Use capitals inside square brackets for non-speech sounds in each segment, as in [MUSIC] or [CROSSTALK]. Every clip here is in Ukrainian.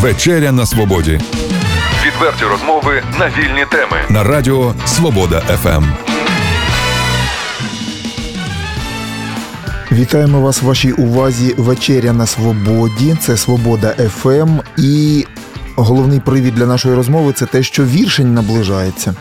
Вечеря на свободі. Відверті розмови на вільні теми. На радіо Свобода ФМ. Вітаємо вас в вашій увазі. Вечеря на свободі. Це Свобода ФМ. І головний привід для нашої розмови це те, що віршень наближається.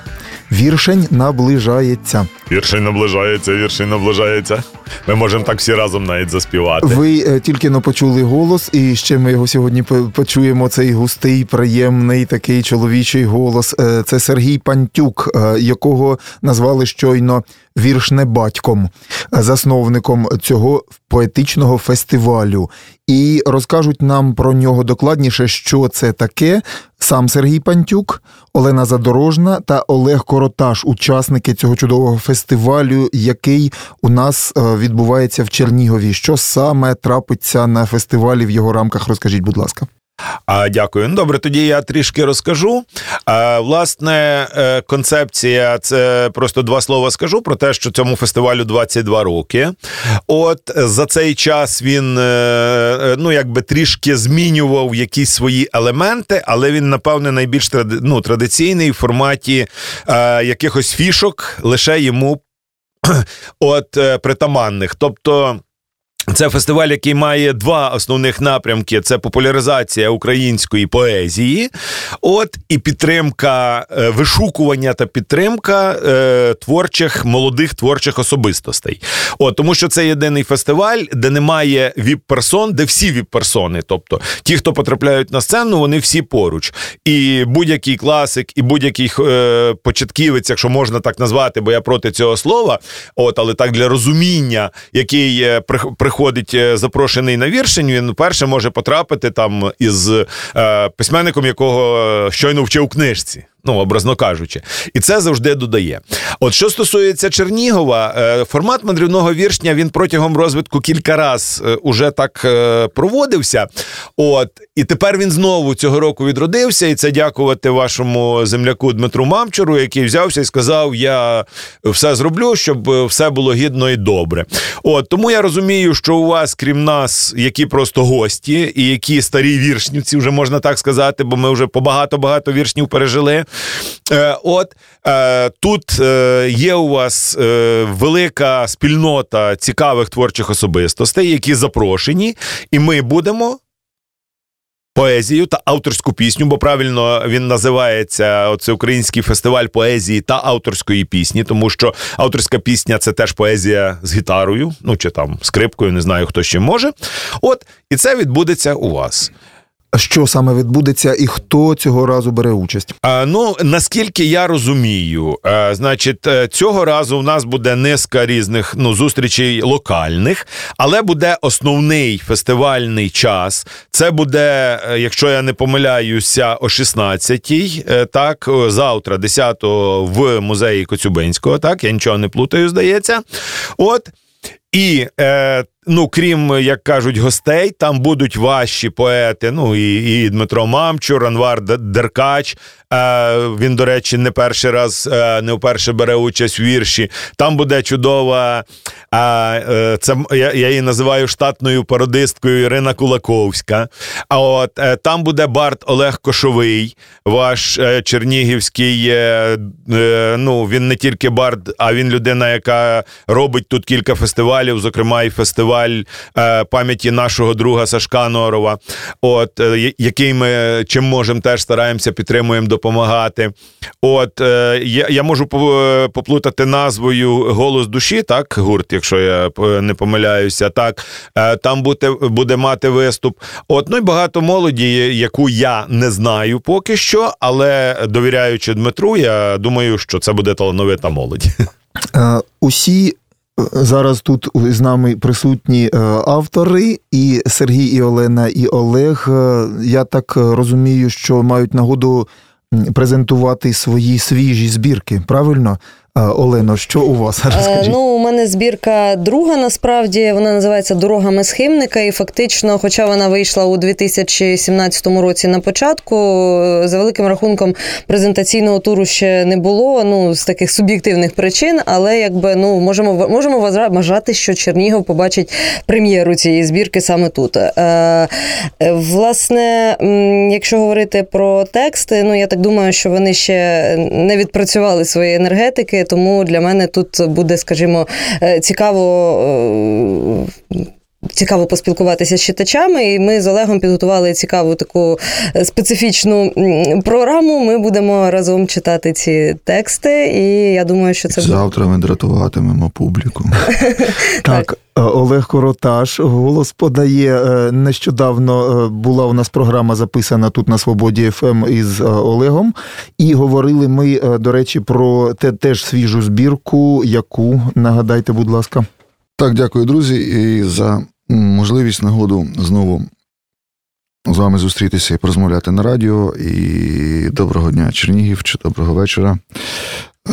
Віршень наближається. Віршень наближається, віршень наближається. Ми можемо так всі разом навіть заспівати. Ви е, тільки но почули голос, і ще ми його сьогодні почуємо. Цей густий, приємний такий чоловічий голос. Е, Це Сергій Пантюк, е, якого назвали щойно віршнебатьком, е, засновником цього поетичного фестивалю. І розкажуть нам про нього докладніше, що це таке. Сам Сергій Пантюк, Олена Задорожна та Олег Короташ, учасники цього чудового фестивалю, який у нас відбувається в Чернігові. Що саме трапиться на фестивалі в його рамках? Розкажіть, будь ласка. А, дякую. Ну, добре, тоді я трішки розкажу. А, власне, е, концепція це просто два слова скажу про те, що цьому фестивалю 22 роки. От за цей час він е, е, ну, якби трішки змінював якісь свої елементи, але він, напевне, найбільш ну, традиційний в форматі е, якихось фішок, лише йому от е, притаманних. Тобто. Це фестиваль, який має два основних напрямки: це популяризація української поезії, от і підтримка е, вишукування та підтримка е, творчих молодих творчих особистостей. От тому, що це єдиний фестиваль, де немає віп-персон, де всі віп-персони. Тобто ті, хто потрапляють на сцену, вони всі поруч. І будь-який класик, і будь-який е, початківець, якщо можна так назвати, бо я проти цього слова. От, але так для розуміння, який е, прих- приходить е, запрошений на віршень, він перше може потрапити там із е, письменником, якого е, щойно вчив книжці. Ну, образно кажучи, і це завжди додає. От що стосується Чернігова, е, формат мандрівного віршня він протягом розвитку кілька раз е, уже так е, проводився. От і тепер він знову цього року відродився, і це дякувати вашому земляку Дмитру Мамчуру, який взявся і сказав: Я все зроблю, щоб все було гідно і добре. От тому я розумію, що у вас, крім нас, які просто гості, і які старі віршнівці, вже можна так сказати, бо ми вже по багато-багато віршнів пережили. Е, от е, тут е, є у вас велика спільнота цікавих творчих особистостей, які запрошені, і ми будемо. Поезію та авторську пісню, бо правильно він називається оце український фестиваль поезії та авторської пісні, тому що авторська пісня це теж поезія з гітарою, ну чи там скрипкою, не знаю хто ще може. От і це відбудеться у вас. Що саме відбудеться і хто цього разу бере участь? А, ну наскільки я розумію, е, значить, е, цього разу у нас буде низка різних ну зустрічей локальних, але буде основний фестивальний час. Це буде, е, якщо я не помиляюся, о 16-й, е, так завтра, 10-го, в музеї Коцюбинського. Так, я нічого не плутаю, здається. От. І е, ну, крім, як кажуть, гостей, там будуть ваші поети. Ну і, і Дмитро Мамчур, Анвар Деркач. Е, він, до речі, не перший раз, е, не вперше бере участь в вірші. Там буде чудова. Е, е, це я, я її називаю штатною пародисткою Ірина Кулаковська. А от е, там буде Барт Олег Кошовий, ваш е, чернігівський. Е, ну він не тільки бард, а він людина, яка робить тут кілька фестивалів, зокрема і фестиваль е, пам'яті нашого друга Сашка Норова. От е, який ми чим можемо теж стараємося підтримуємо допомагати. От е, я, я можу поплутати назвою Голос душі, так, гурт, якщо я не помиляюся, так там буде, буде мати виступ. От ну і багато молоді, яку я не знаю поки що, але довіряючи Дмитру, я думаю, що це буде талановита молодь. Усі зараз тут з нами присутні е, автори, і Сергій, і Олена, і Олег. Е, Я так е, розумію, що мають нагоду презентувати свої свіжі збірки. Правильно? Олено, що у вас [LAUGHS] Е, розкажіть? Ну, у мене збірка друга, насправді вона називається Дорогами схимника, і фактично, хоча вона вийшла у 2017 році на початку, за великим рахунком презентаційного туру ще не було. Ну з таких суб'єктивних причин, але якби ну можемо можемо вважати, що Чернігов побачить прем'єру цієї збірки саме тут. Е, е, Власне, якщо говорити про тексти, ну я так думаю, що вони ще не відпрацювали свої енергетики, тому для мене тут буде, скажімо, е, цікаво. Е, цікаво поспілкуватися з читачами, і ми з Олегом підготували цікаву таку е, специфічну програму. Ми будемо разом читати ці тексти, і я думаю, що це завтра ми дратуватимемо публіку. [LAUGHS] Так, Олег Короташ голос подає. Нещодавно була у нас програма записана тут на Свободі ФМ із Олегом, і говорили ми, до речі, про те теж свіжу збірку, яку нагадайте, будь ласка. Так, дякую, друзі, і за можливість нагоду знову з вами зустрітися і порозмовляти на радіо. І доброго дня, Чернігів, чи доброго вечора.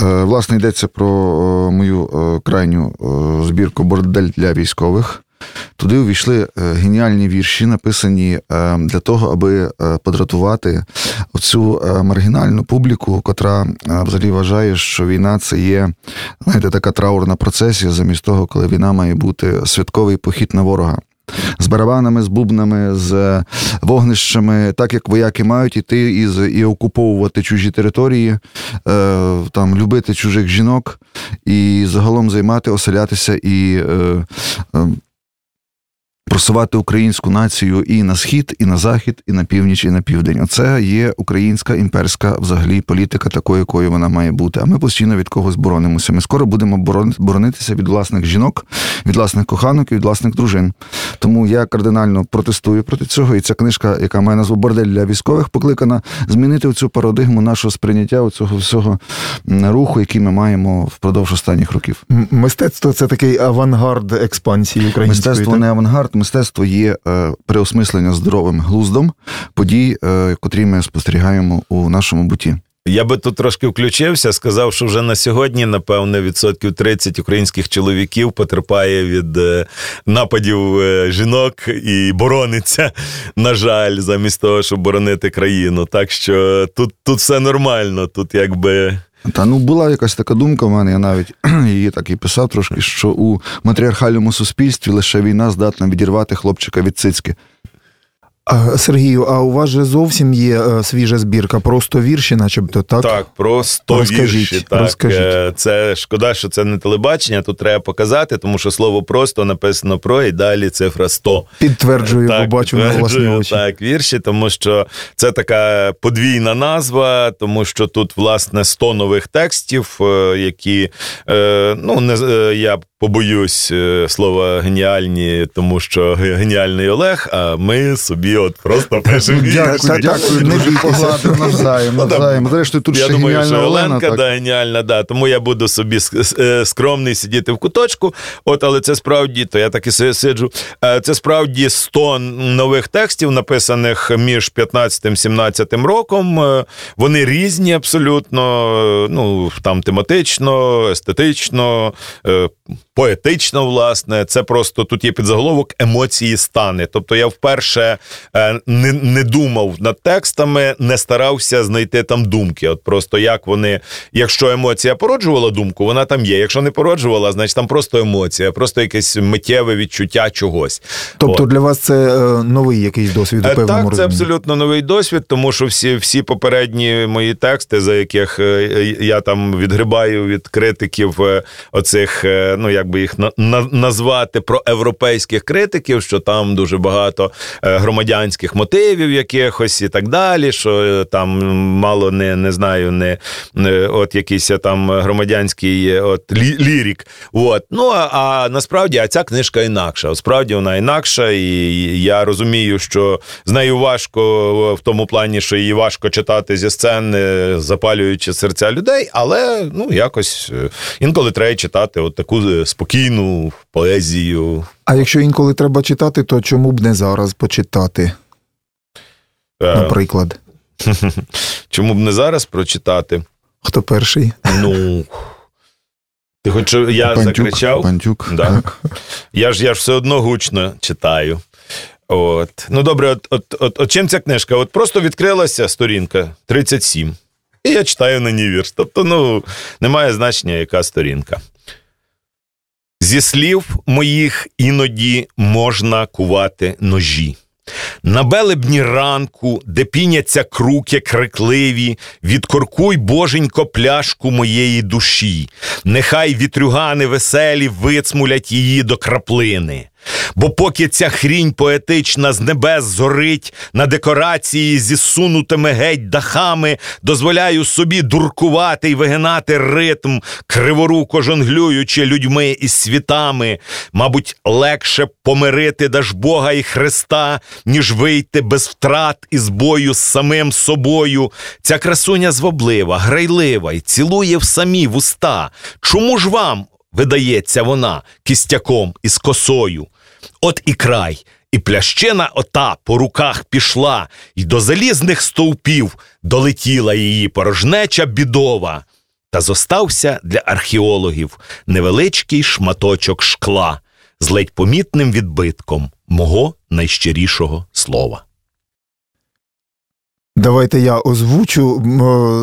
Власне, йдеться про мою крайню збірку бордель для військових. Туди увійшли геніальні вірші, написані для того, аби подратувати оцю маргінальну публіку, котра взагалі вважає, що війна це є знаєте, така траурна процесія, замість того, коли війна має бути святковий похід на ворога. З барабанами, з бубнами, з вогнищами, так як вояки мають іти і і окуповувати чужі території, там любити чужих жінок і загалом займати, оселятися і просувати українську націю і на схід, і на захід, і на північ, і на південь. Оце є українська імперська взагалі політика, такою, якою вона має бути. А ми постійно від когось боронимося. Ми скоро будемо боронитися від власних жінок, від власних коханок і від власних дружин. Тому я кардинально протестую проти цього. І ця книжка, яка має назву Бордель для військових, покликана змінити цю парадигму нашого сприйняття цього всього руху, який ми маємо впродовж останніх років. Мистецтво це такий авангард експансії української. Мистецтво так? не авангард мистецтво є е, переосмислення здоровим глуздом подій, е, котрі ми спостерігаємо у нашому буті. Я би тут трошки включився, сказав, що вже на сьогодні, напевне, відсотків 30 українських чоловіків потерпає від е, нападів жінок і борониться, на жаль, замість того, щоб боронити країну. Так що тут, тут все нормально, тут якби. Та ну була якась така думка в мене, я навіть [CLEARS THROAT] її так і писав трошки, що у матріархальному суспільстві лише війна здатна відірвати хлопчика від цицьки. А, Сергію, а у вас же зовсім є е, свіжа збірка, просто вірші, начебто, так? Так, просто розкажіть, вірші. Так. Розкажіть. Е, Це шкода, що це не телебачення, тут треба показати, тому що слово просто написано про і далі цифра 100. Підтверджую, так, побачив на власні очі. Так, вірші, тому що це така подвійна назва, тому що тут, власне, 100 нових текстів, е, які, ну, не я побоюсь е, слова геніальні, тому що геніальний Олег, а ми собі от просто пишемо. Дякую, дякую, дуже погладив навзаєм, навзаєм. Зрештою, тут я ще думаю, геніальна що Оленка да, геніальна, да. Тому я буду собі е, скромний сидіти в куточку. От, але це справді, то я так і сиджу. Е, Це справді 100 нових текстів, написаних між 15-17 роком. Вони різні абсолютно. Ну там тематично, естетично. Поетично, власне, це просто тут є підзаголовок емоції стани. Тобто я вперше е, не, не думав над текстами, не старався знайти там думки. От просто як вони, якщо емоція породжувала думку, вона там є. Якщо не породжувала, значить там просто емоція, просто якесь миттєве відчуття чогось. Тобто От. для вас це е, новий якийсь досвід у Е, певному Так, це абсолютно новий досвід, тому що всі, всі попередні мої тексти, за яких я там відгрибаю від критиків оцих, ну як би їх на, на- назвати проєвропейських критиків, що там дуже багато е, громадянських мотивів якихось і так далі, що е, там мало не, не знаю, не, от якийсь е, там громадянський от лі, лірік. От. Ну а, а насправді а ця книжка інакша. Справді вона інакша, і я розумію, що з нею важко в тому плані, що її важко читати зі сцени, запалюючи серця людей, але ну якось інколи треба читати от таку спокійну поезію. А якщо інколи треба читати, то чому б не зараз почитати, Е, наприклад? [LAUGHS] Чому б не зараз прочитати? Хто перший? Ну Ти хоч я Пантюк, закричав? Пантюк. Да. Так. Я ж я ж все одно гучно читаю. От. Ну добре, от, от, от, от чим ця книжка? От просто відкрилася сторінка 37. І я читаю на ній вірш. Тобто, ну, немає значення, яка сторінка. Зі слів моїх іноді можна кувати ножі. На белебні ранку, де піняться круки крикливі, відкоркуй, боженько, пляшку моєї душі. Нехай вітрюгани веселі вицмулять її до краплини. Бо поки ця хрінь поетична з небес зорить на декорації зі сунутими геть дахами, дозволяю собі дуркувати й вигинати ритм, криворуко жонглюючи людьми і світами. Мабуть, легше помирити Дажбога і Христа, ніж вийти без втрат із бою з самим собою. Ця красуня звоблива, грайлива й цілує в самі вуста. Чому ж вам? Видається вона кістяком із косою. От і край, і плящина ота по руках пішла, і до залізних стовпів долетіла її порожнеча бідова. Та зостався для археологів невеличкий шматочок шкла з ледь помітним відбитком мого найщирішого слова. Давайте я озвучу,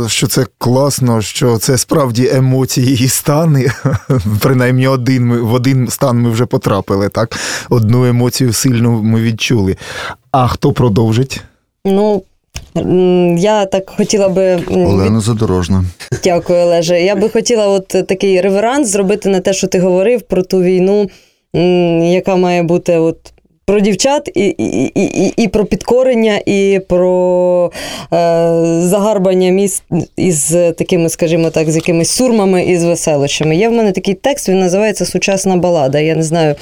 що це класно, що це справді емоції і стани. [LAUGHS] Принаймні, один ми в один стан ми вже потрапили. Так, одну емоцію сильну ми відчули. А хто продовжить? Ну, я так хотіла би. Олена Задорожна. Дякую, Олеже. Я би хотіла от такий реверанс зробити на те, що ти говорив про ту війну, яка має бути от. Про дівчат і, і, і, і, про підкорення, і про е, загарбання міст із такими, скажімо так, з якимись сурмами і з веселощами. Є в мене такий текст, він називається Сучасна балада. Я не знаю,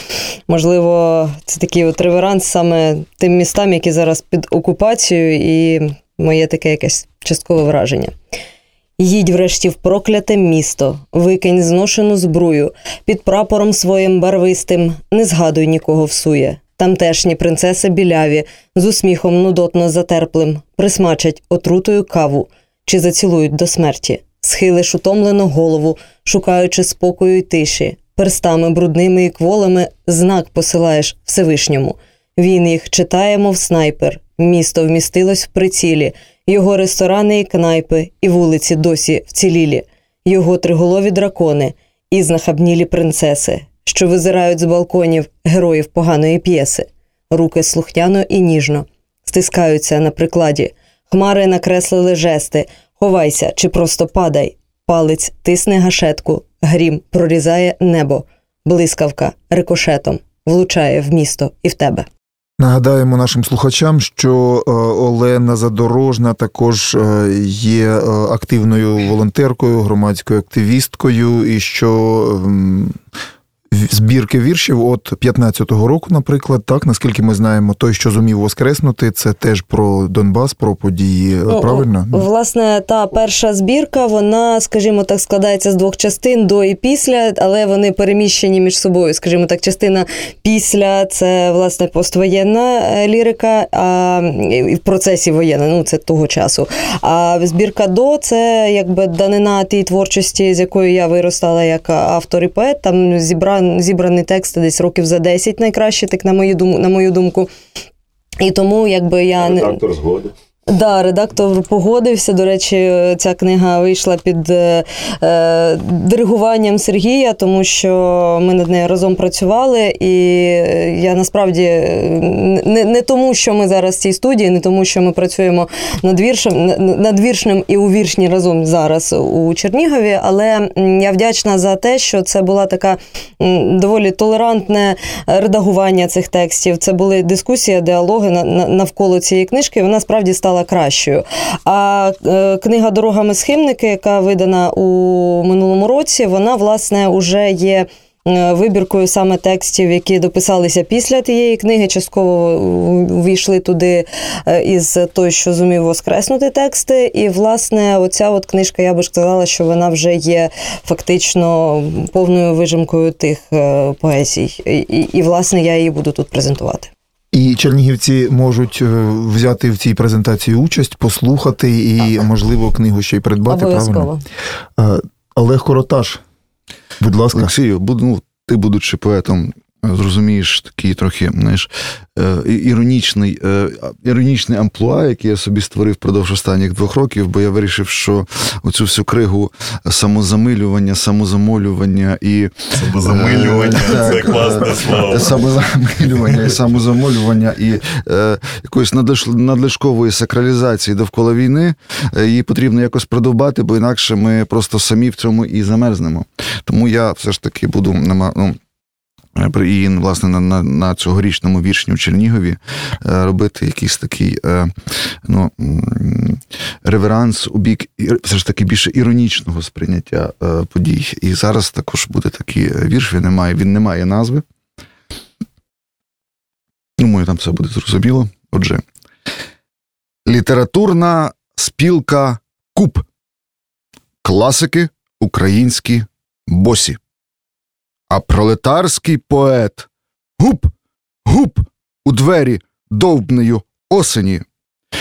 можливо, це такий от реверанс саме тим містам, які зараз під окупацією, і моє таке якесь часткове враження. Їдь врешті в прокляте місто, викинь зношену збрую, під прапором своїм барвистим, не згадуй нікого всує. Тамтешні принцеси біляві, з усміхом нудотно затерплим, присмачать отрутою каву чи зацілують до смерті, схилиш утомлену голову, шукаючи спокою й тиші, перстами брудними і кволими знак посилаєш Всевишньому. Він їх читає, мов снайпер. Місто вмістилось в прицілі, його ресторани і кнайпи, і вулиці досі вцілілі, його триголові дракони і знахабнілі принцеси, що визирають з балконів героїв поганої п'єси. Руки слухняно і ніжно стискаються на прикладі. Хмари накреслили жести. Ховайся чи просто падай. Палець тисне гашетку, грім прорізає небо, блискавка рикошетом влучає в місто і в тебе. Нагадаємо нашим слухачам, що е, Олена Задорожна також е, є е, активною волонтеркою, громадською активісткою, і що ем, збірки віршів от 15-го року, наприклад, так наскільки ми знаємо, той, що зумів воскреснути, це теж про Донбас, про події. е, Правильно? Власне, та перша збірка, вона, скажімо так, складається з двох частин до і після, але вони переміщені між собою. Скажімо так, частина після це власне поствоєнна е, лірика, а і в процесі воєнна, ну це того часу. А збірка до це якби данина тій творчості, з якою я виростала як автор і поет. Там зібран, зібраний текст десь років за 10 найкраще, так на мою думку, на мою думку. І тому, якби я не згоди. Да, редактор погодився. До речі, ця книга вийшла під е, е, диригуванням Сергія, тому що ми над нею разом працювали, і я насправді е, не, не тому, що ми зараз в цій студії, не тому, що ми працюємо над віршем, над віршним і у віршні разом зараз у Чернігові. Але я вдячна за те, що це була така доволі толерантне редагування цих текстів. Це були дискусії, діалоги на- на- навколо цієї книжки. Вона справді стала кращою. А е, книга Дорогами схимники, яка видана у минулому році, вона власне уже є. е, Вибіркою саме текстів, які дописалися після тієї книги, частково увійшли туди е, із той, що зумів воскреснути тексти. І, власне, оця от книжка, я би ж сказала, що вона вже є фактично повною вижимкою тих поезій. І, і, і, власне, я її буду тут презентувати. І чернігівці можуть е, взяти в цій презентації участь, послухати і, можливо, книгу ще й придбати. Обов'язково. Правильно? Е, Олег Короташ. Будь ласка. Олексію, ну, ти, будучи поетом, зрозумієш такий трохи знаєш, е, іронічний е, іронічний амплуа, який я собі створив впродовж останніх двох років, бо я вирішив, що оцю всю кригу самозамилювання, самозамолювання і Самозамилювання Е, це класне слово. Самозамилювання і самозамолювання і е, якоїсь надлиш- надлишкової сакралізації довкола війни. Її потрібно якось продовбати, бо інакше ми просто самі в цьому і замерзнемо. Тому я все ж таки буду ну, і, власне, на, на, на цьогорічному віршні у Чернігові е, робити якийсь такий е, ну, реверанс у бік все ж таки більше іронічного сприйняття е, подій. І зараз також буде такий е, вірш, він не має, він не має назви. Думаю, там все буде зрозуміло. Отже, літературна спілка Куб. Класики українські босі. А пролетарський поет гуп, гуп у двері довбнею осені.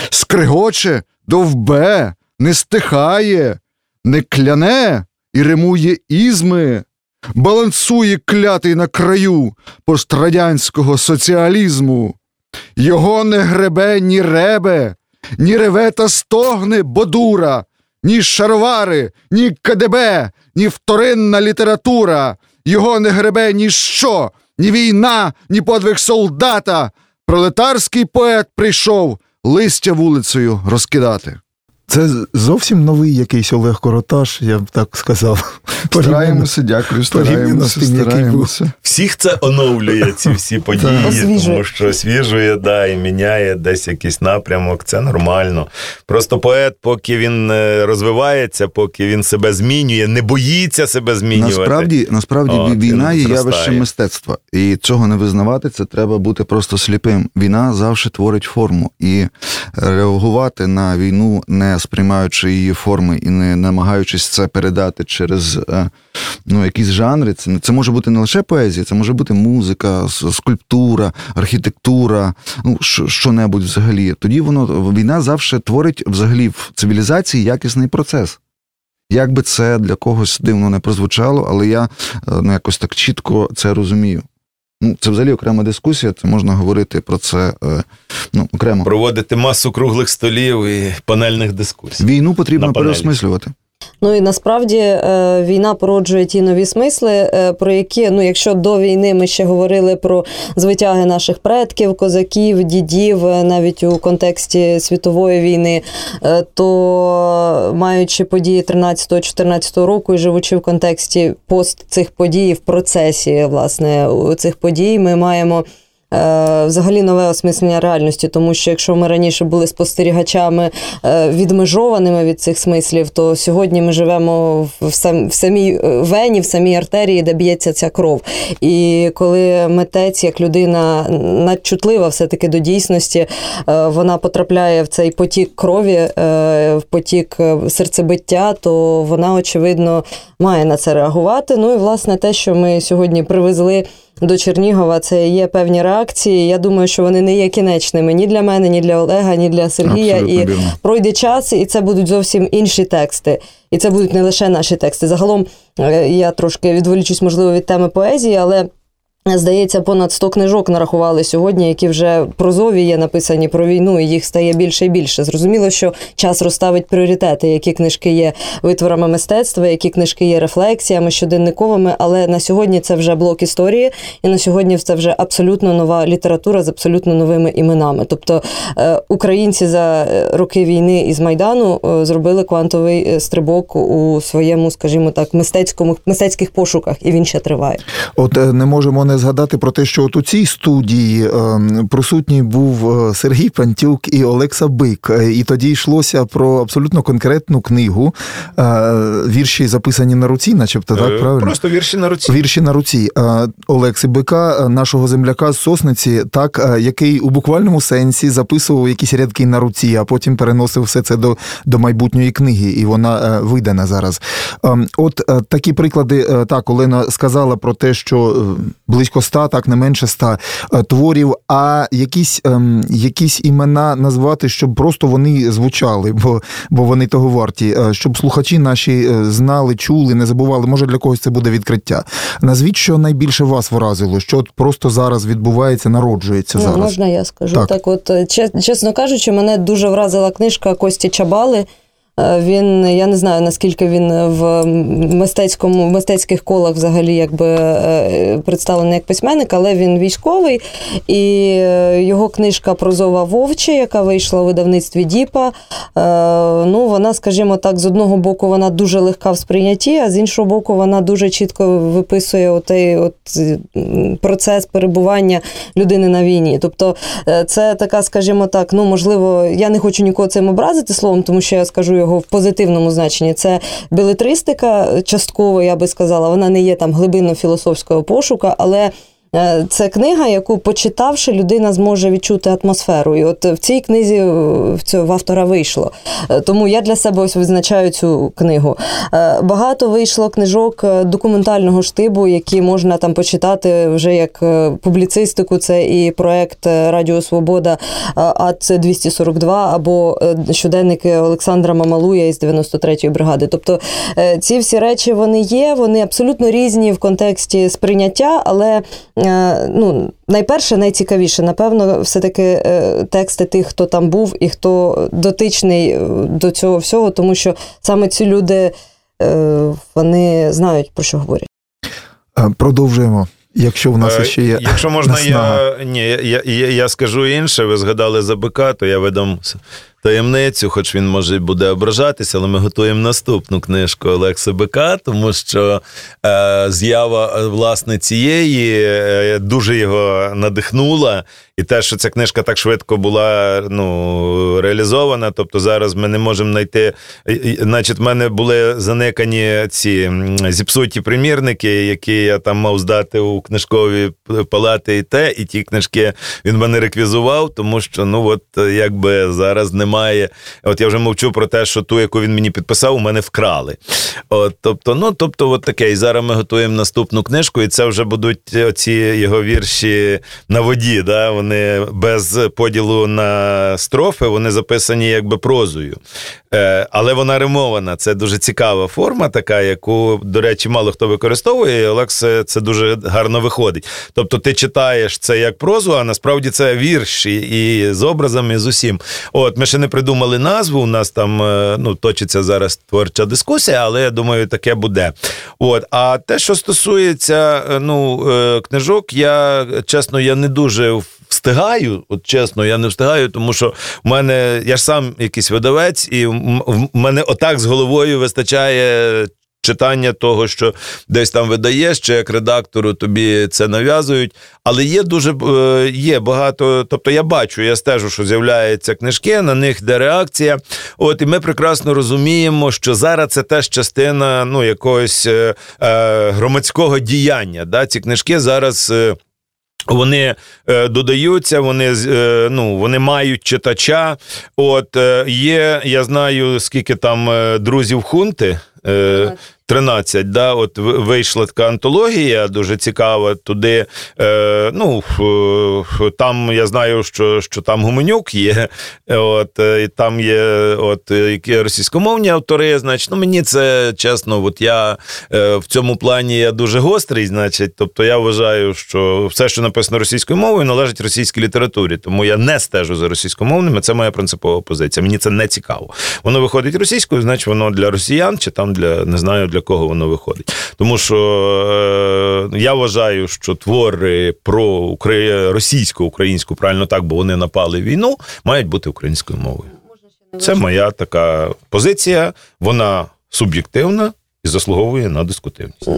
Скригоче, довбе, не стихає, не кляне і римує ізми, балансує клятий на краю пострадянського соціалізму. Його не гребе ні ребе, ні реве та стогне бодура, ні шаровари, ні КДБ, ні вторинна література. Його не гребе ніщо, ні війна, ні подвиг солдата. Пролетарський поет прийшов листя вулицею розкидати. Це зовсім новий якийсь Олег Короташ, я б так сказав. Стараємося, дякую, стараємося, тим, стараємося. Всіх це оновлює ці [LAUGHS] всі події, тому що освіжує, да, і міняє десь якийсь напрямок. Це нормально. Просто поет, поки він е, розвивається, поки він себе змінює, не боїться себе змінювати. Насправді, насправді От, війна є явищем мистецтва, і цього не визнавати, це треба бути просто сліпим. Війна завжди творить форму, і реагувати на війну, не сприймаючи її форми і не намагаючись це передати через е, ну, якісь жанри. Це, це може бути не лише поезія, це може бути музика, скульптура, архітектура, ну що- що-небудь взагалі. Тоді воно війна завжди творить взагалі в цивілізації якісний процес. Як би це для когось дивно не прозвучало, але я е, ну, якось так чітко це розумію. Ну, це взагалі окрема дискусія, це можна говорити про це е, ну, окремо. Проводити масу круглих столів і панельних дискусій. Війну потрібно переосмислювати. Ну і насправді е, війна породжує ті нові смисли, е, про які, ну якщо до війни ми ще говорили про звитяги наших предків, козаків, дідів, е, навіть у контексті світової війни, то маючи події 13-14 року і живучи в контексті пост цих подій, в процесі власне цих подій, ми маємо. Е, Взагалі нове осмислення реальності, тому що якщо ми раніше були спостерігачами е, відмежованими від цих смислів, то сьогодні ми живемо в сам в самій е, вені, в самій артерії, де б'ється ця кров. І коли митець, як людина надчутлива, все таки до дійсності, вона потрапляє в цей потік крові, в потік серцебиття, то вона очевидно має на це реагувати. Ну і власне те, що ми сьогодні привезли. До Чернігова це є певні реакції. Я думаю, що вони не є кінечними ні для мене, ні для Олега, ні для Сергія. Абсолютно і вірно. пройде час, і це будуть зовсім інші тексти. І це будуть не лише наші тексти. Загалом е, я трошки відволічусь, можливо, від теми поезії, але. Здається, понад 100 книжок нарахували сьогодні, які вже прозові є написані про війну, і їх стає більше і більше. Зрозуміло, що час розставить пріоритети, які книжки є витворами мистецтва, які книжки є рефлексіями щоденниковими. Але на сьогодні це вже блок історії, і на сьогодні це вже абсолютно нова література з абсолютно новими іменами. Тобто е, українці за е, роки війни із майдану е, зробили квантовий стрибок у своєму, скажімо так, мистецькому мистецьких пошуках, і він ще триває. От не можемо не згадати про те, що от у цій студії е, присутній був е, Сергій Пантюк і Олекса Бик. Е, І тоді йшлося про абсолютно конкретну книгу. Е, Вірші записані на руці, начебто, так, правильно? Просто вірші на руці. Вірші на руці Олекси Бика, нашого земляка з сосниці, так який у буквальному сенсі записував якісь рядки на руці, а потім переносив все це до, до майбутньої книги, і вона видана зараз. Е, От такі приклади. Так, Олена сказала про те, що близько близько ста, так не менше ста е, творів. А якісь ем, якісь імена назвати, щоб просто вони звучали, бо бо вони того варті, е, щоб слухачі наші е, знали, чули, не забували. Може для когось це буде відкриття. Назвіть, що найбільше вас вразило, що от просто зараз відбувається, народжується Ну, зараз. Можна я скажу? Так. Так, от чесно кажучи, мене дуже вразила книжка Кості Чабали. Е, Він, я не знаю, наскільки він в мистецькому, в мистецьких колах взагалі якби е, представлений як письменник, але він військовий. І е, його книжка Прозова Вовче, яка вийшла у видавництві Діпа. Ну, вона, скажімо так, з одного боку, вона дуже легка в сприйнятті, а з іншого боку, вона дуже чітко виписує отей от процес перебування людини на війні. Тобто, е, це така, скажімо так, ну можливо, я не хочу нікого цим образити словом, тому що я скажу його в позитивному значенні. Це білетристика, частково, я би сказала, вона не є там глибинно філософського пошука, але. Е, Це книга, яку почитавши, людина зможе відчути атмосферу. І от в цій книзі е, в цього автора вийшло. Е, Тому я для себе ось визначаю цю книгу. Багато вийшло книжок документального штибу, які можна там почитати вже як публіцистику. Це і проект Радіо Свобода АЦ 242 або щоденники Олександра Мамалуя із 93-ї бригади. Тобто ці всі речі вони є, вони абсолютно різні в контексті сприйняття, але ну, найперше, найцікавіше, напевно, все-таки е, тексти тих, хто там був і хто дотичний е, до цього всього, тому що саме ці люди е, вони знають про що говорять. Е, Продовжуємо. Якщо в нас Е, ще є Якщо можна, [LAUGHS] наснага. я, ні, я, я, я скажу інше. Ви згадали за бика, то я видам таємницю, хоч він може буде ображатися, але ми готуємо наступну книжку Олекса Бика, тому що е, з'ява е, власне цієї е, дуже його надихнула. І те, що ця книжка так швидко була ну, реалізована, тобто зараз ми не можемо знайти. Значить, в мене були заникані ці зіпсуті примірники, які я там мав здати у книжкові палати і те, і ті книжки він мене реквізував, тому що ну от е, якби зараз немає. От я вже мовчу про те, що ту, яку він мені підписав, у мене вкрали. От, тобто, ну тобто, от таке. І зараз ми готуємо наступну книжку, і це вже будуть оці його вірші на воді. Да? Вони без поділу на строфи, вони записані якби прозою. Е, але вона римована. Це дуже цікава форма, така, яку, до речі, мало хто використовує. І Олекс е, це дуже гарно виходить. Тобто, ти читаєш це як прозу, а насправді це вірш і, і з образами, і з усім. От ми ще не придумали назву. У нас там е, ну, точиться зараз творча дискусія, але я думаю, таке буде. От, а те, що стосується е, ну, е, книжок, я чесно, я не дуже встигаю. От чесно, я не встигаю, тому що в мене я ж сам якийсь видавець, і в мене отак з головою вистачає. Читання того, що десь там видаєш, чи як редактору тобі це нав'язують. Але є дуже е, є багато. Тобто я бачу, я стежу, що з'являються книжки, на них йде реакція. От і ми прекрасно розуміємо, що зараз це теж частина ну, якогось е, е, громадського діяння. Да? Ці книжки зараз. Е, вони додаються, вони ну, вони мають читача. От є, я знаю, скільки там друзів хунти. Е, 13, да, от вийшла така антологія, дуже цікава. Туди, е, ну, там я знаю, що, що там Гуменюк є, от, е, і там є от, які російськомовні автори. Значить, ну, мені це чесно, от я е, в цьому плані я дуже гострий, значить, тобто я вважаю, що все, що написано російською мовою, належить російській літературі. Тому я не стежу за російськомовними, це моя принципова позиція. Мені це не цікаво. Воно виходить російською, значить воно для росіян чи там для не знаю для кого воно виходить. Тому що е, я вважаю, що твори про Украї... російсько-українську правильно так, бо вони напали війну, мають бути українською мовою. Це моя така позиція. Вона суб'єктивна і заслуговує на дискутивність.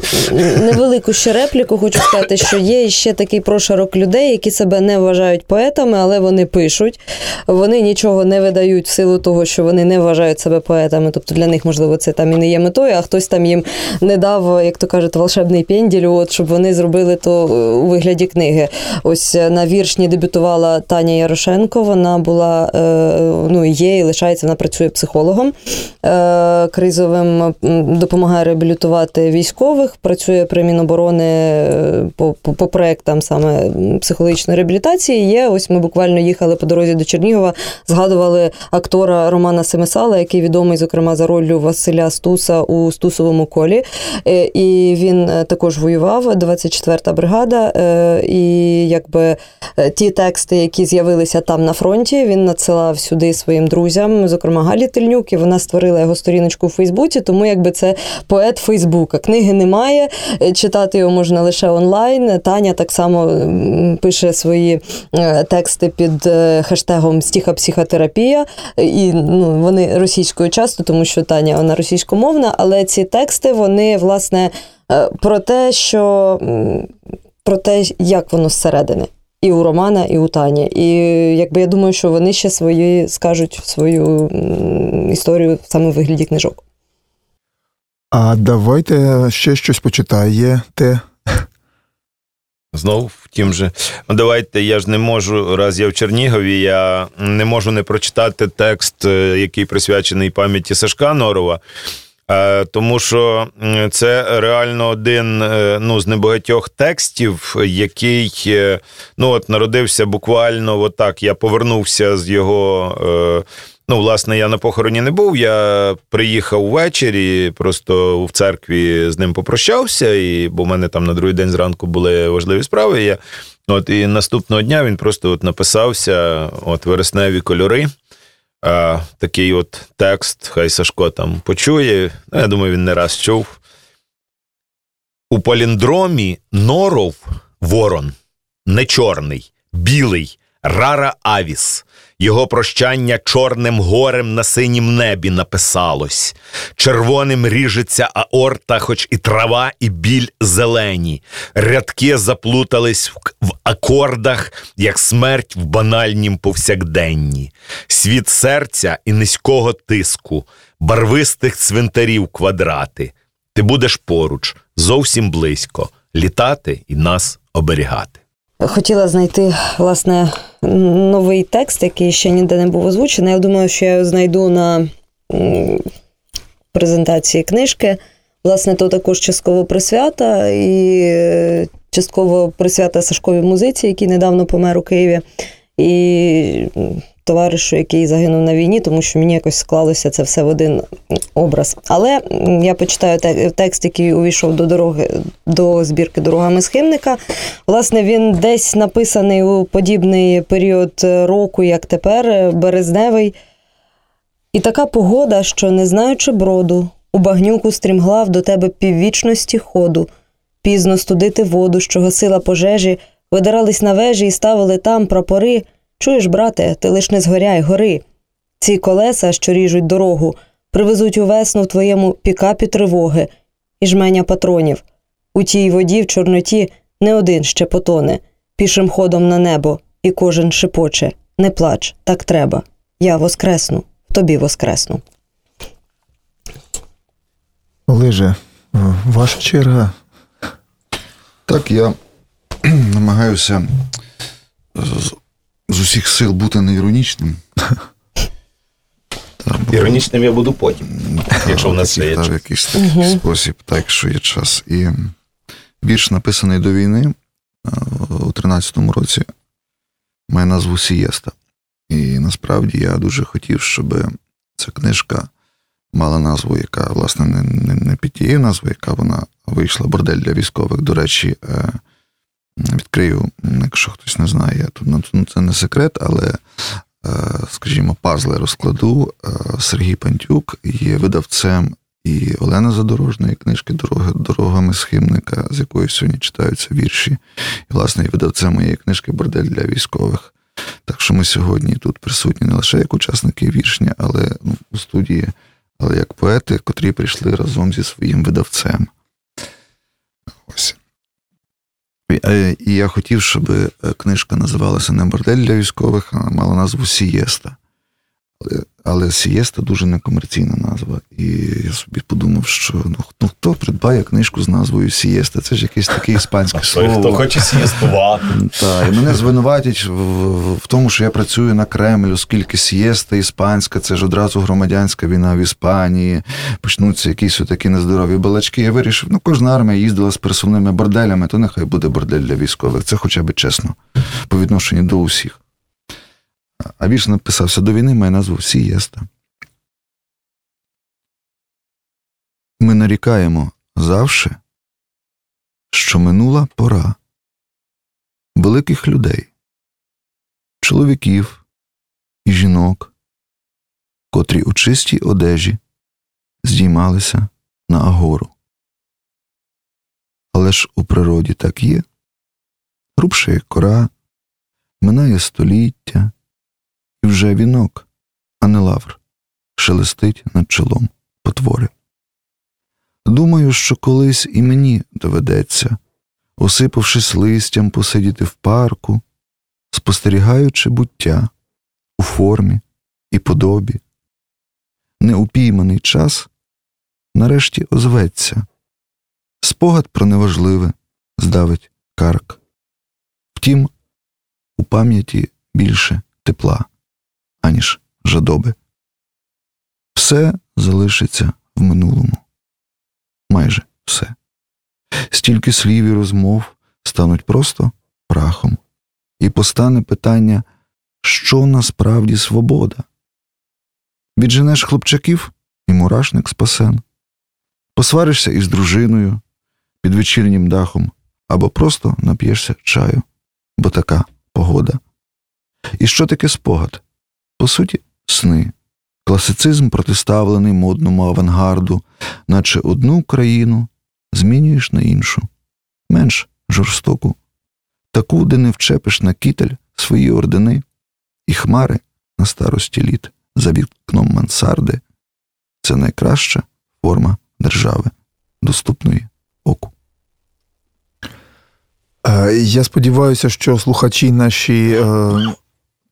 Невелику ще репліку хочу сказати, що є ще такий прошарок людей, які себе не вважають поетами, але вони пишуть. Вони нічого не видають в силу того, що вони не вважають себе поетами. Тобто для них, можливо, це там і не є метою, а хтось там їм не дав, як то кажуть, волшебний пенділь, от щоб вони зробили то у вигляді книги. Ось е, на віршні дебютувала Таня Ярошенко. Вона була е, ну є і лишається. Вона працює психологом е, кризовим, допомагає реабілітувати військових, працює при Міноборони е, по, по, по проектам саме психологічної реабілітації. Є ось ми буквально їхали по дорозі до Чернігова, згадували актора Романа Семисала, який відомий, зокрема, за роллю Василя Стуса у Стусовому колі. Е, і він також воював, 24-та бригада. І якби ті тексти, які з'явилися там на фронті, він надсилав сюди своїм друзям, зокрема Галі Тельнюк, і вона створила його сторіночку у Фейсбуці, тому якби це поет Фейсбука. Книги немає, е, читати його можна лише онлайн. Таня так само пише свої е, тексти під е, хештегом стіха-психотерапія, і ну, вони російською часто, тому що Таня вона російськомовна, але ці тексти вони власне про те, що про те, як воно зсередини і у Романа, і у Тані. І якби я думаю, що вони ще свої скажуть свою історію саме в вигляді книжок. А давайте ще щось почитаєте. Знову втім же, ну давайте я ж не можу, раз я в Чернігові, я не можу не прочитати текст, е, який присвячений пам'яті Сашка Норова. Е, тому що це реально один е, ну, з небагатьох текстів, який ну, от народився буквально отак. Я повернувся з його. Ну, власне, я на похороні не був. Я приїхав ввечері, просто в церкві з ним попрощався, і, бо в мене там на другий день зранку були важливі справи. Я, от, І наступного дня він просто от написався от вересневі кольори а, такий от текст, хай Сашко там почує. Ну, я думаю, він не раз чув. У паліндромі норов ворон не чорний, білий, рара авіс. Його прощання чорним горем на синім небі написалось. Червоним ріжеться аорта, хоч і трава, і біль зелені. Рядки заплутались в акордах, як смерть в банальнім повсякденні. Світ серця і низького тиску, барвистих цвинтарів квадрати. Ти будеш поруч, зовсім близько, літати і нас оберігати. Хотіла знайти власне новий текст, який ще ніде не був озвучений. Я думаю, що я його знайду на презентації книжки. Власне, то також частково присвята і е, частково присвята Сашковій музиці, який недавно помер у Києві. І товаришу, який загинув на війні, тому що мені якось склалося це все в один образ. Але я почитаю текст, який увійшов до дороги до збірки дорогами схимника. Власне, він десь написаний у подібний період року, як тепер, березневий. І така погода, що, не знаючи броду, у багнюку стрімглав до тебе піввічності ходу, пізно студити воду, що гасила пожежі, видирались на вежі і ставили там прапори. Чуєш, брате, ти лиш не згоряй, гори. Ці колеса, що ріжуть дорогу, привезуть у весну в твоєму пікапі тривоги і жменя патронів. У тій воді в Чорноті не один ще потоне, пішим ходом на небо, і кожен шепоче Не плач, так треба. Я воскресну, тобі воскресну. Олеже, ваша черга. Так, я [CLEARS THROAT] намагаюся усіх сил бути не іронічним. Іронічним я буду потім, якщо в нас є час. в якийсь такий спосіб, так, якщо є час. І вірш написаний до війни у 13-му році, має назву Сієста. І насправді я дуже хотів, щоб ця книжка мала назву, яка, власне, не не, не під тією назвою, яка вона вийшла бордель для військових. До речі, е, Відкрию, якщо хтось не знає, то ну, ну, це не секрет, але, е, скажімо, пазли розкладу. Е, Сергій Пантюк є видавцем і Олена Задорожної книжки Дороги дорогами схимника, з якої сьогодні читаються вірші, і, власне, і видавцем моєї книжки Бордель для військових. Так що ми сьогодні тут присутні не лише як учасники віршня, але ну, у студії, але як поети, котрі прийшли разом зі своїм видавцем. Ось. Е, і я хотів, щоб е, книжка називалася не бордель для військових, а мала назву Сієста. Але сієста дуже некомерційна назва. І я собі подумав, що ну, ну хто придбає книжку з назвою Сієста? Це ж якесь таке іспанське слово. хто хоче сієстувати. Так, і мене звинуватять в, тому, що я працюю на Кремль, оскільки сієста іспанська, це ж одразу громадянська війна в Іспанії, почнуться якісь такі нездорові балачки. Я вирішив, ну кожна армія їздила з пересувними борделями, то нехай буде бордель для військових. Це хоча б чесно по відношенню до усіх. А вірш написався до війни, має назву Сієста. Ми нарікаємо завше, що минула пора великих людей, чоловіків і жінок, котрі у чистій одежі здіймалися на агору. Але ж у природі так є грубшає кора, минає століття, і вже вінок, а не лавр, шелестить над чолом потвори. Думаю, що колись і мені доведеться, осипавшись листям, посидіти в парку, спостерігаючи буття у формі і подобі. Неупійманий час нарешті озветься, спогад про неважливе здавить карк. Втім, у пам'яті більше тепла, аніж жадоби. Все залишиться в минулому. Майже все. Стільки слів і розмов стануть просто прахом, і постане питання, що насправді свобода. Відженеш хлопчаків і мурашник спасен, посваришся із дружиною під вечірнім дахом або просто нап'єшся чаю, бо така погода. І що таке спогад? По суті, сни, класицизм протиставлений модному авангарду, наче одну країну змінюєш на іншу, менш жорстоку, таку, де не вчепиш на кітель свої ордени і хмари на старості літ за вікном мансарди це найкраща форма держави, доступної оку. Е, Я сподіваюся, що слухачі наші. е,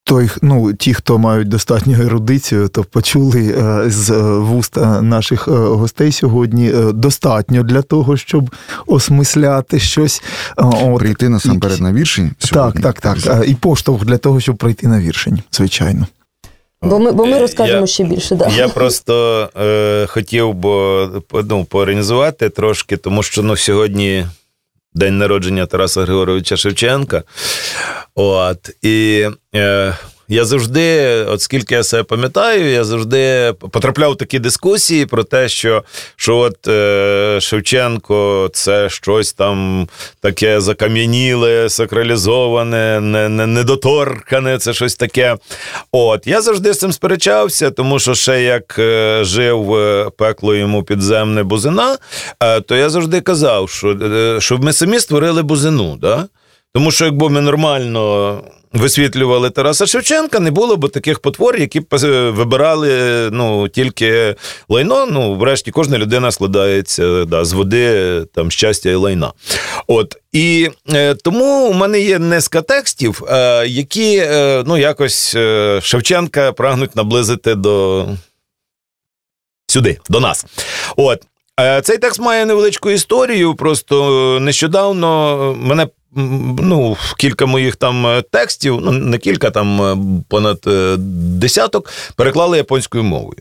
Той, ну, ті, хто мають достатню ерудицію, то почули е, з е, вуст е, наших е, гостей сьогодні е, достатньо для того, щоб осмисляти щось. Е, От, Прийти насамперед на віршень так, сьогодні. так, так. Е, І поштовх для того, щоб прийти на віршень, звичайно. Бо ми, бо ми розкажемо я- ще більше. Да. Я [LAUGHS] просто е, хотів би ну, поорганізувати трошки, тому що ну, сьогодні день народження Тараса Григоровича Шевченка. От, і е, я завжди, от скільки я себе пам'ятаю, я завжди потрапляв в такі дискусії про те, що, що от е, Шевченко це щось там таке закам'яніле, сакралізоване, не, не, недоторкане, це щось таке. От, я завжди з цим сперечався, тому що ще як е, жив е, пекло йому підземне бузина, е, то я завжди казав, що, е, що ми самі створили бузину. Да? Тому що якби ми нормально висвітлювали Тараса Шевченка, не було б таких потвор, які б е, вибирали ну, тільки лайно. Ну, врешті, кожна людина складається да, з води, там, щастя і лайна. От. І е, тому у мене є низка текстів, е, які е, ну, якось е, Шевченка прагнуть наблизити до сюди, до нас. От. Е, Цей текст має невеличку історію. Просто нещодавно мене ну, кілька моїх там е, текстів, ну не кілька, там е, понад е, десяток, переклали японською мовою.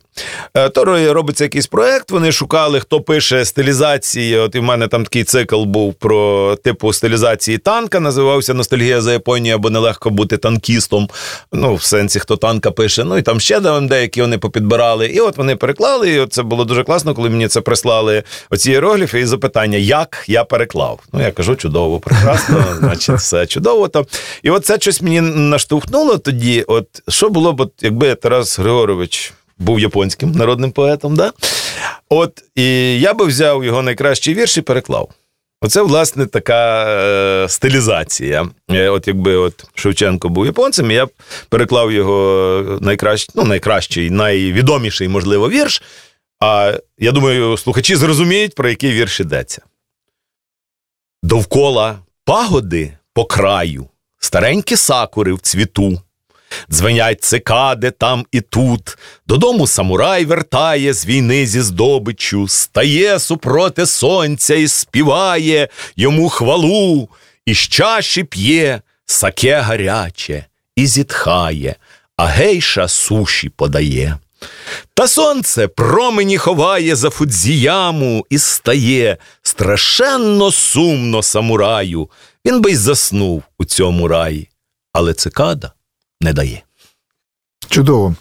То робиться якийсь проект. Вони шукали, хто пише стилізації. От і в мене там такий цикл був про типу стилізації танка. Називався Ностальгія за Японію або нелегко бути танкістом. Ну, в сенсі, хто танка пише. Ну і там ще там деякі вони попідбирали. І от вони переклали. І от це було дуже класно, коли мені це прислали оці іерогліфи і запитання, як я переклав. Ну я кажу, чудово, прекрасно, значить, все чудово. То. І от це щось мені наштовхнуло тоді. От що було б, якби Тарас Григорович був японським народним поетом, да? От і я би взяв його найкращий вірш і переклав. Оце, власне, така е, стилізація. Е, От якби от Шевченко був японцем, я б переклав його найкращий, ну, найкращий, найвідоміший, можливо, вірш. А я думаю, слухачі зрозуміють, про який вірш йдеться. Довкола пагоди по краю, старенькі сакури в цвіту, дзвенять цикади там і тут. Додому самурай вертає з війни зі здобиччю, стає супроти сонця і співає йому хвалу, і з чаші п'є саке гаряче, і зітхає, а гейша суші подає. Та сонце промені ховає за фудзіяму і стає страшенно сумно самураю. Він би й заснув у цьому раї, але цикада не дає. Чудово.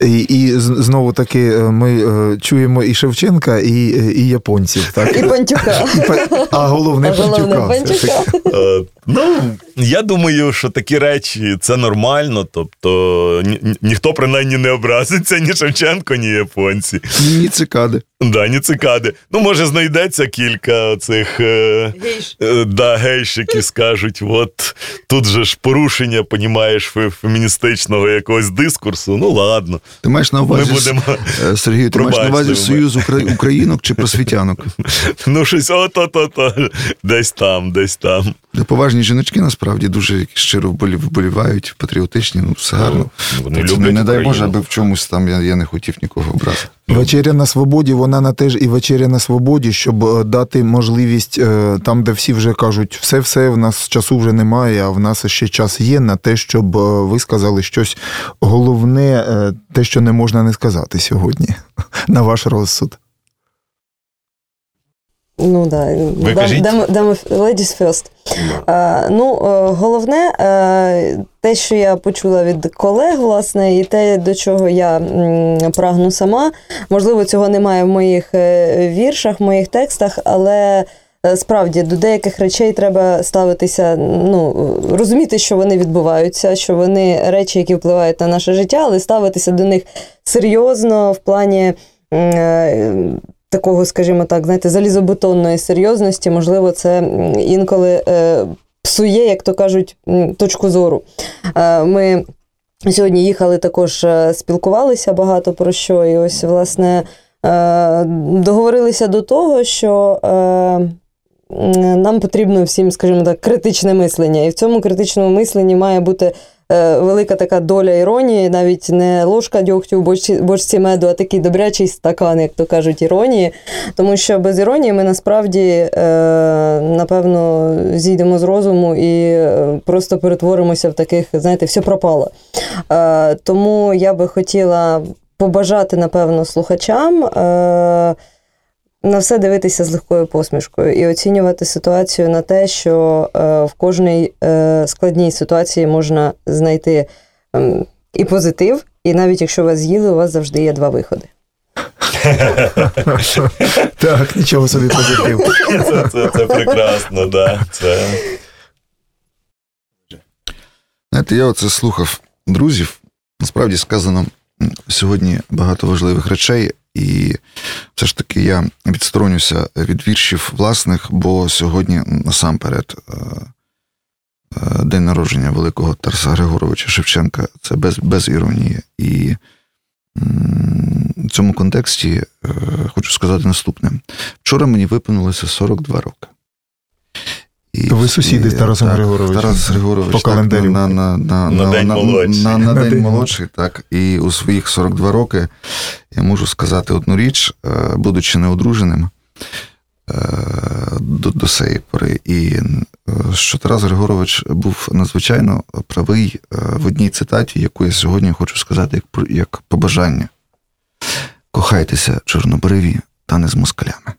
І, і знову таки е, ми е, чуємо і Шевченка, і, е, і японців. Так? І Пантюка. А головне А головне Пантюка. Пантюка. Е, ну, я думаю, що такі речі це нормально. Тобто ні, ні- ніхто принаймні не образиться, ні Шевченко, ні японці. Ні цикади. Да, ні цикади. Ну, може, знайдеться кілька цих е, е, да, гейш, які скажуть: от тут же ж порушення, понімаєш, феміністичного якогось дискурсу. Ну ладно, Ти маєш на ми увазі будемо. е, Сергію, ти маєш на увазі союз Укра- українок чи просвітянок? Ну, щось ото-то-то, десь там, десь там. Де поважні жіночки насправді дуже щиро вболі- вболівають, патріотичні, ну все гарно. Вони Це люблять не дай Боже, аби в чомусь там я, я не хотів нікого образити. Вечеря на свободі, вона на теж і вечеря на свободі, щоб е, дати можливість е, там, де всі вже кажуть, все-все, в нас часу вже немає, а в нас ще час є на те, щоб е, ви сказали щось головне, те, що не можна не сказати сьогодні, [LAUGHS] на ваш розсуд. Ну да, кажіть. дам, дам, ladies first. Е, ну, е, головне, е, те, що я почула від колег, власне, і те, до чого я прагну сама. Можливо, цього немає в моїх е, віршах, в моїх текстах, але. Справді до деяких речей треба ставитися, ну розуміти, що вони відбуваються, що вони речі, які впливають на наше життя, але ставитися до них серйозно в плані такого, скажімо так, знаєте, залізобетонної серйозності, можливо, це інколи е, псує, як то кажуть, точку зору. Е, Ми сьогодні їхали також, е, спілкувалися багато про що, і ось, власне, договорилися до того, що. Нам потрібно всім, скажімо так, критичне мислення. І в цьому критичному мисленні має бути велика така доля іронії, навіть не ложка дьогтю в бочці, бочці меду, а такий добрячий стакан, як то кажуть, іронії. Тому що без іронії ми насправді, е, напевно, зійдемо з розуму і е, просто перетворимося в таких, знаєте, все пропало. Е, тому я би хотіла побажати, напевно, слухачам. На все дивитися з легкою посмішкою і оцінювати ситуацію на те, що е, в кожній е, складній ситуації можна знайти ем, і позитив, і навіть якщо вас з'їли, у вас завжди є два виходи. Так, нічого собі позитив. Це, це, це прекрасно, да. Це... Знаєте, я оце слухав друзів. Насправді сказано сьогодні багато важливих речей, і все ж таки я відсторонюся від віршів власних, бо сьогодні насамперед е, е, день народження великого Тараса Григоровича Шевченка. Це без, без іронії. І в цьому контексті е, хочу сказати наступне: вчора мені виповнилося 42 роки. І, То ви сусіди з Тарасом так, Григоровичем? Тарас Григорович По так, календарю. на, на, на, На день молодший. На, на, На день молодший, так. І у своїх 42 роки я можу сказати одну річ, е, будучи неодруженим е, до, до сеї пори, і е, що Тарас Григорович був надзвичайно правий е, в одній цитаті, яку я сьогодні хочу сказати як, як побажання. Кохайтеся, чорнобриві, та не з москалями.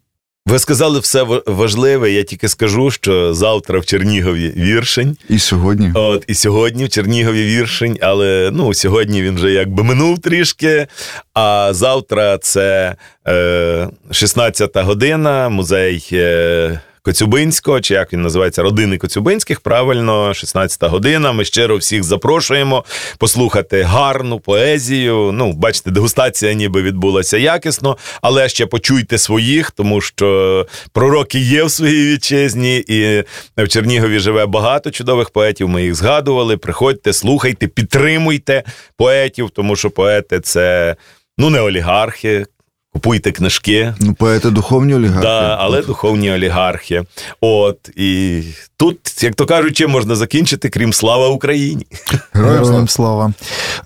Ви сказали все важливе. Я тільки скажу, що завтра в Чернігові віршень. І сьогодні. От і сьогодні в Чернігові віршень, але ну сьогодні він вже якби минув трішки. А завтра це е, 16-та година, музей. Е, Коцюбинського, чи як він називається, родини Коцюбинських, правильно, 16-та година. Ми щиро всіх запрошуємо послухати гарну поезію. Ну, бачите, дегустація ніби відбулася якісно, але ще почуйте своїх, тому що пророки є в своїй вітчизні, і в Чернігові живе багато чудових поетів. Ми їх згадували. Приходьте, слухайте, підтримуйте поетів, тому що поети це ну не олігархи. Купуйте книжки. Ну, поети духовні олігархи. Да, але духовні олігархи. От і тут, як то кажуть, чим можна закінчити, крім слава Україні. Героям слава.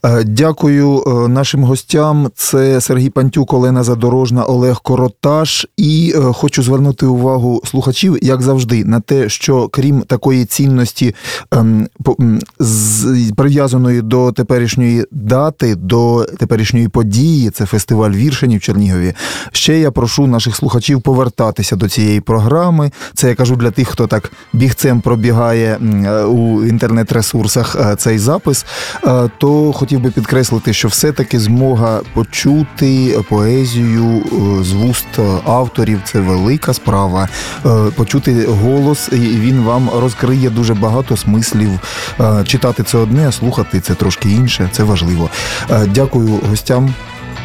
Е, Дякую е, нашим гостям. Це Сергій Пантюк, Олена Задорожна, Олег Короташ. І е, хочу звернути увагу слухачів, як завжди, на те, що крім такої цінності, ем, прив'язаної до теперішньої дати, до теперішньої події, це фестиваль віршень в Чернігові. Ще я прошу наших слухачів повертатися до цієї програми. Це я кажу для тих, хто так бігцем пробігає е, у інтернет-ресурсах е, цей запис. Е, То хотів би підкреслити, що все-таки змога почути поезію з вуст авторів це велика справа. Почути голос, і він вам розкриє дуже багато смислів. Читати це одне, а слухати це трошки інше. Це важливо. Дякую гостям.